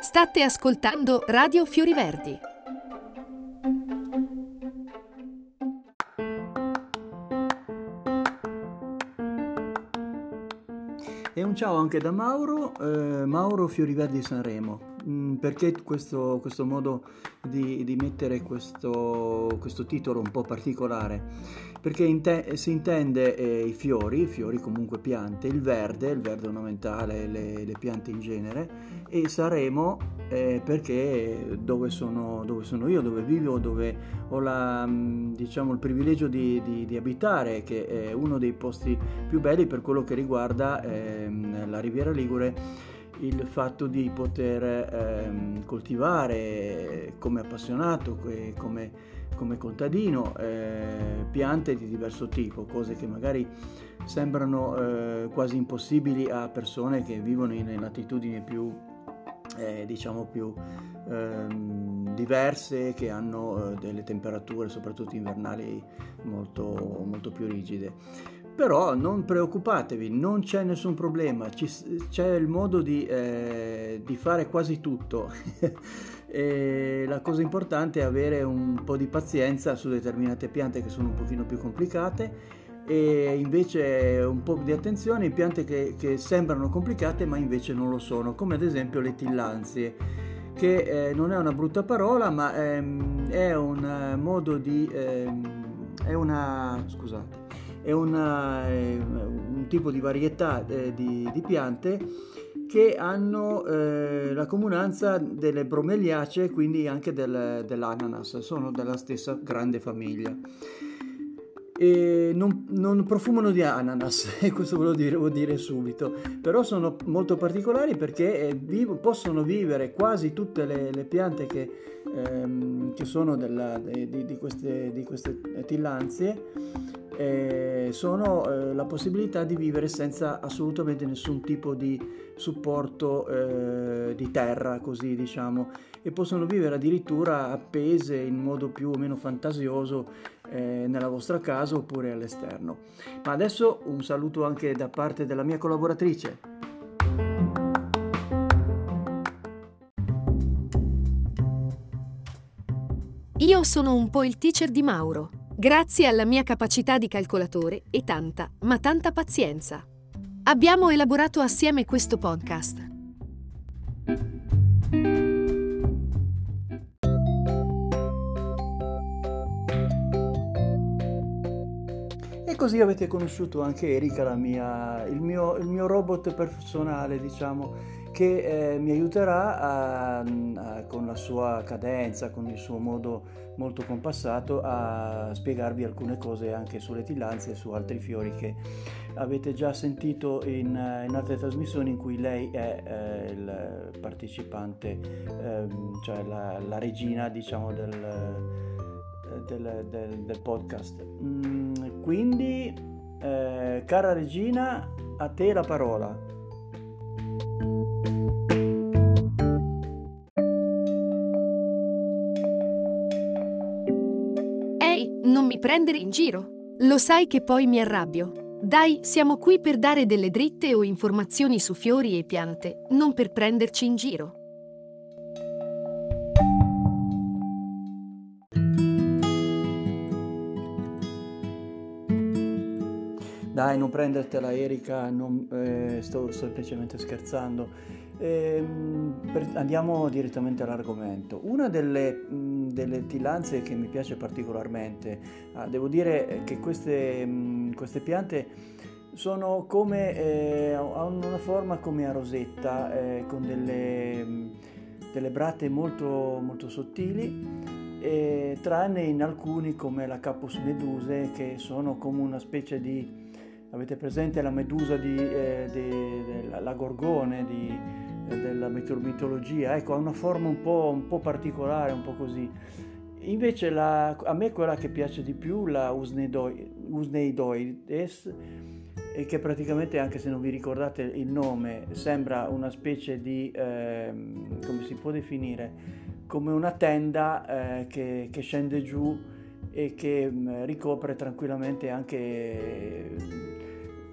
State ascoltando Radio Fiori Verdi. E un ciao anche da Mauro, eh, Mauro Fioriverdi Sanremo. Mm, perché questo, questo modo di, di mettere questo, questo, titolo un po' particolare? Perché inte- si intende eh, i fiori, i fiori comunque piante, il verde, il verde ornamentale, le, le piante in genere, e Sanremo eh, perché dove sono, dove sono, io, dove vivo, dove ho la, mm, diciamo, il privilegio di, di, di, abitare, che è uno dei posti più belli per quello che riguarda ehm, la Riviera Ligure il fatto di poter ehm, coltivare come appassionato, come, come contadino, eh, piante di diverso tipo, cose che magari sembrano eh, quasi impossibili a persone che vivono in latitudini più, eh, diciamo più ehm, diverse, che hanno eh, delle temperature, soprattutto invernali, molto, molto più rigide. Però non preoccupatevi, non c'è nessun problema, Ci, c'è il modo di, eh, di fare quasi tutto. e la cosa importante è avere un po' di pazienza su determinate piante che sono un pochino più complicate e invece un po' di attenzione in piante che, che sembrano complicate ma invece non lo sono, come ad esempio le tillanzie che eh, non è una brutta parola ma ehm, è un eh, modo di... Ehm, è una... scusate è una, eh, un tipo di varietà eh, di, di, piante che hanno eh, la comunanza delle bromeliacee, quindi anche del, dell'ananas, sono della stessa grande famiglia. E non, non, profumano di ananas, questo ve lo devo dire subito, però sono molto particolari perché eh, vivo, possono vivere quasi tutte le, le piante che, ehm, che sono della, di, di, queste, di queste tillanzie eh, sono eh, la possibilità di vivere senza assolutamente nessun tipo di supporto eh, di terra, così diciamo, e possono vivere addirittura appese in modo più o meno fantasioso eh, nella vostra casa oppure all'esterno. Ma adesso un saluto anche da parte della mia collaboratrice. Io sono un po' il teacher di Mauro grazie alla mia capacità di calcolatore e tanta, ma tanta pazienza. Abbiamo elaborato assieme questo podcast. E così avete conosciuto anche Erika, mia, il, mio, il, mio, robot personale, diciamo, che eh, mi aiuterà a, a, con la sua cadenza, con il suo modo molto compassato a spiegarvi alcune cose anche sulle tillanze e su altri fiori che avete già sentito in, in altre trasmissioni in cui lei è eh, il partecipante, eh, cioè la, la, regina diciamo del, del, del, del podcast. Mm, quindi, eh, cara regina, a te la parola. Prendere in giro. Lo sai che poi mi arrabbio. Dai, siamo qui per dare delle dritte o informazioni su fiori e piante, non per prenderci in giro. Dai, non prendertela Erika, non, eh, sto semplicemente scherzando. Eh, per, andiamo direttamente all'argomento. Una delle, mh, delle, tillanze che mi piace particolarmente, ah, devo dire che queste, mh, queste piante sono come, eh, hanno una forma come a rosetta, eh, con delle, mh, delle bratte molto, molto sottili tranne in alcuni come la Capus meduse che sono come una specie di Avete presente la medusa di, eh, di, di la gorgone di, eh, della mitologia? Ecco, ha una forma un po', un po particolare, un po' così. Invece la, a me quella che piace di più, la Usneidoides, e che praticamente, anche se non vi ricordate il nome, sembra una specie di, eh, come si può definire, come una tenda eh, che, che scende giù e che mm, ricopre tranquillamente anche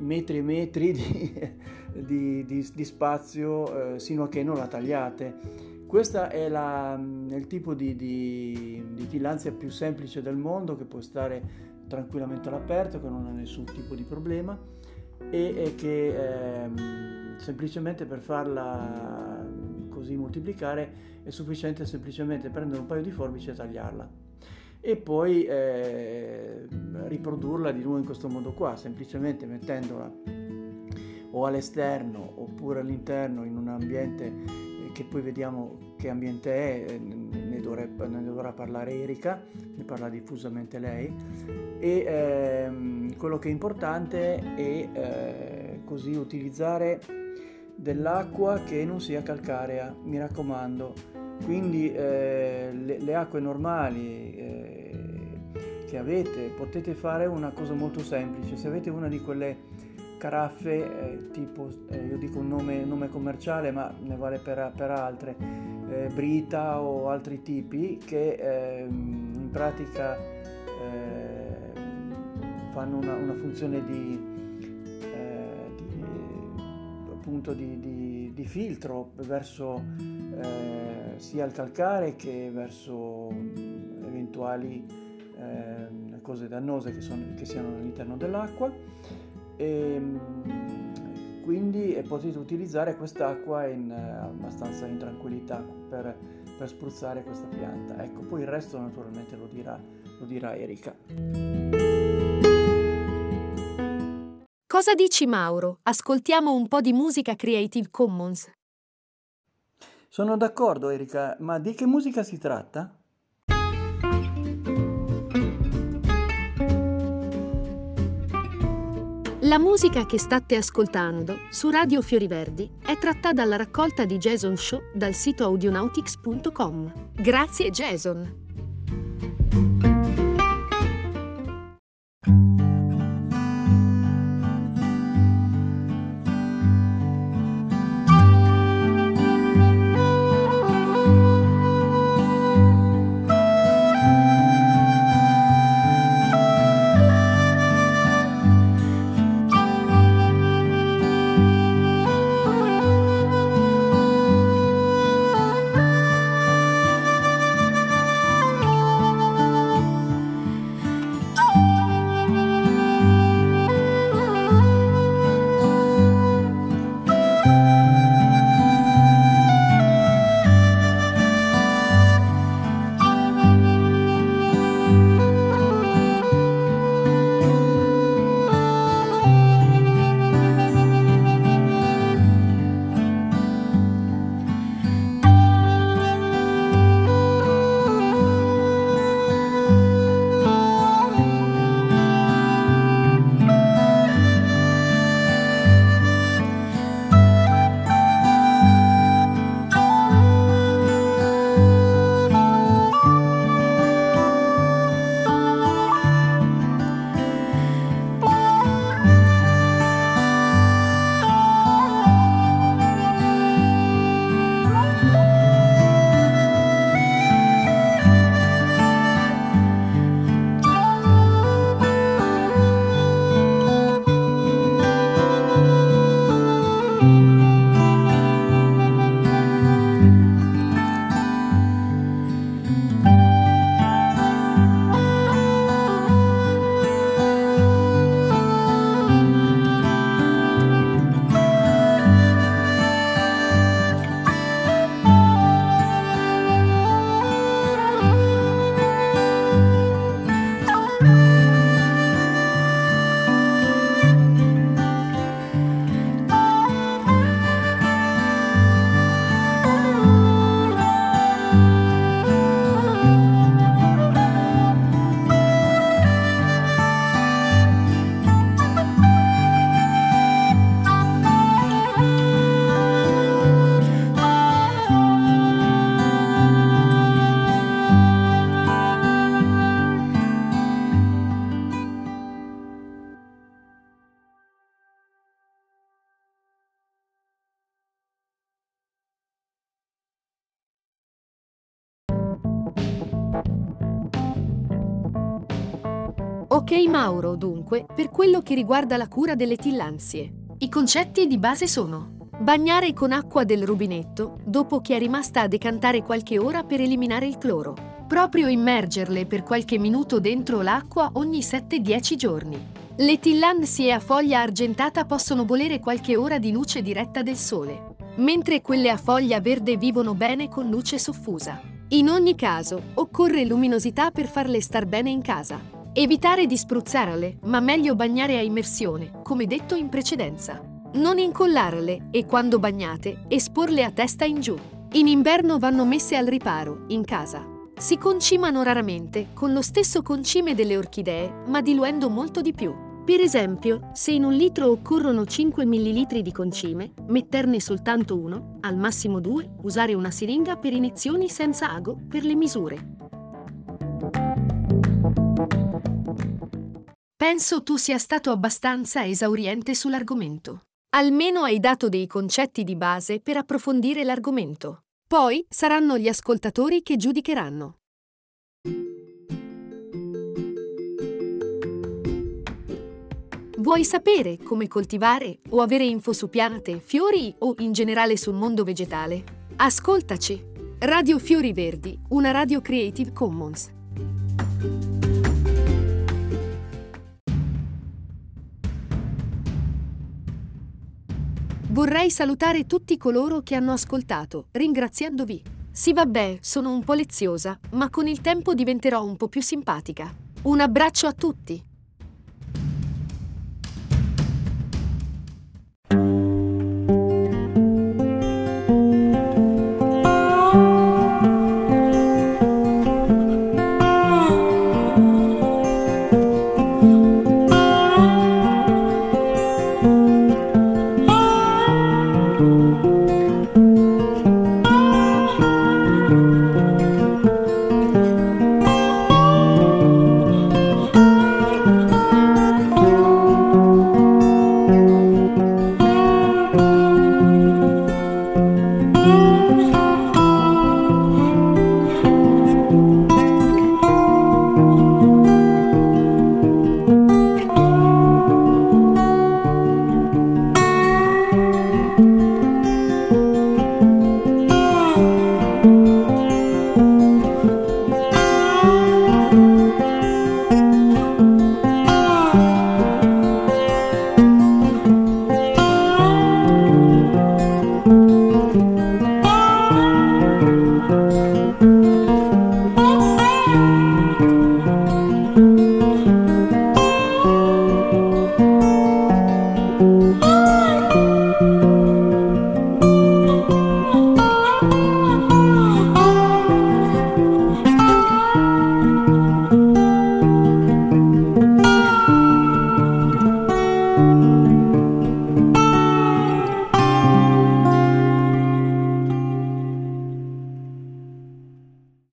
metri e metri di, di, di, di spazio eh, sino a che non la tagliate. Questo è, la, è, il tipo di, di, tillandsia più semplice del mondo che può stare tranquillamente all'aperto, che non ha nessun tipo di problema e, che ehm, semplicemente per farla così moltiplicare è sufficiente semplicemente prendere un paio di forbici e tagliarla. E poi eh, riprodurla di nuovo in questo modo qua, semplicemente mettendola o all'esterno oppure all'interno in un ambiente eh, che poi vediamo che ambiente è, eh, ne, dovrebbe, ne dovrà parlare Erika, ne parla diffusamente lei e ehm, quello che è importante è eh, così utilizzare dell'acqua che non sia calcarea, mi raccomando. Quindi eh, le, le, acque normali eh, che avete potete fare una cosa molto semplice. Se avete una di quelle caraffe eh, tipo, eh, io dico un nome, nome, commerciale ma ne vale per, per altre, eh, Brita o altri tipi che ehm, in pratica ehm, fanno una, una, funzione di, eh, di appunto di, di, di, filtro verso eh, sia il calcare che verso eventuali cose dannose che, sono, che siano all'interno dell'acqua e ehm, quindi potete utilizzare quest'acqua in, eh, abbastanza in tranquillità per, per, spruzzare questa pianta. Ecco, poi il resto naturalmente lo dirà, lo dirà Erika. Cosa dici Mauro? Ascoltiamo un po' di musica Creative Commons. Sono d'accordo Erika, ma di che musica si tratta? La musica che state ascoltando su Radio Fioriverdi è tratta dalla raccolta di Jason Show dal sito audionautics.com. Grazie Jason! Ok Mauro, dunque, per quello che riguarda la cura delle tillanzie. I concetti di base sono Bagnare con acqua del rubinetto dopo che è rimasta a decantare qualche ora per eliminare il cloro. Proprio immergerle per qualche minuto dentro l'acqua ogni 7-10 giorni. Le tillandsie a foglia argentata possono volere qualche ora di luce diretta del sole, mentre quelle a foglia verde vivono bene con luce soffusa. In ogni caso, occorre luminosità per farle star bene in casa. Evitare di spruzzarle, ma meglio bagnare a immersione, come detto in precedenza. Non incollarle e quando bagnate esporle a testa in giù. In inverno vanno messe al riparo, in casa. Si concimano raramente, con lo stesso concime delle orchidee, ma diluendo molto di più. Per esempio, se in un litro occorrono 5 ml di concime, metterne soltanto uno, al massimo due, usare una siringa per iniezioni senza ago per le misure. Penso tu sia stato abbastanza esauriente sull'argomento. Almeno hai dato dei concetti di base per approfondire l'argomento. Poi saranno gli ascoltatori che giudicheranno. Vuoi sapere come coltivare o avere info su piante, fiori o in generale sul mondo vegetale? Ascoltaci! Radio Fiori Verdi, una radio Creative Commons. Vorrei salutare tutti coloro che hanno ascoltato, ringraziandovi. Sì vabbè, sono un po' leziosa, ma con il tempo diventerò un po' più simpatica. Un abbraccio a tutti!